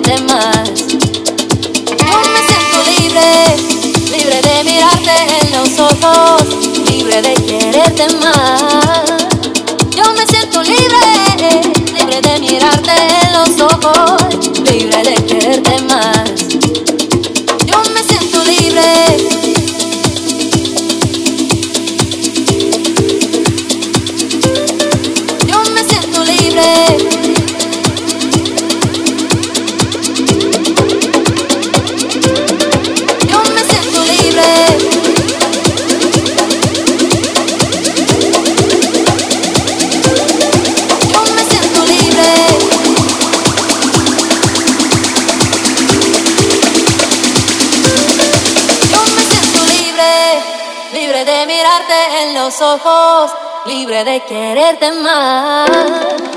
quererte más. Yo me siento libre, libre de mirarte en los ojos, libre de quererte más. libre de quererte más.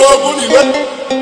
说不你们。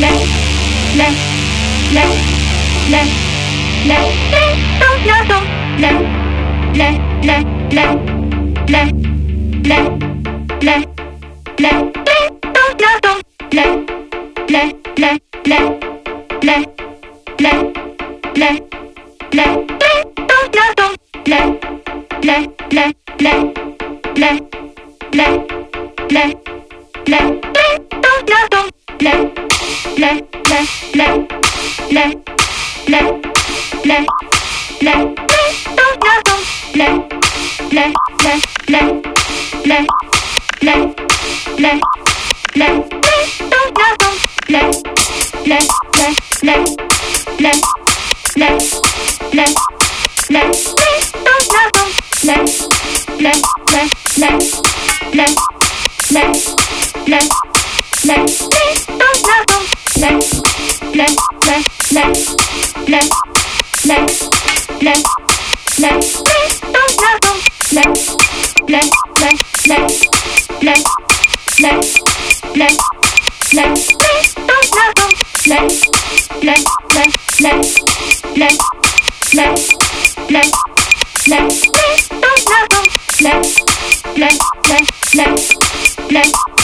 lệ lệ lệ lệ lệ lệ tôi nhớ tôi lệ lệ lệ lệ lệ lệ lệ lệ lệ tôi nhớ tôi lệ lệ lệ lệ lệ lệ lệ lệ lệ tôi nhớ tôi lệ lệ lệ lệ lệ lệ lệ lệ lệ Let's Let's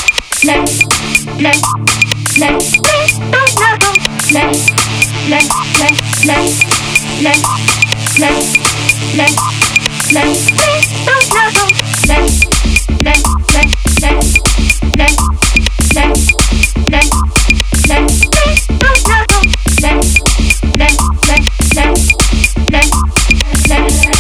let's let's let's don't have to let's let's let's let's let's let's let's let's don't have to let's let's let's let's let's let's let's let's don't have to let's let's let's let's let's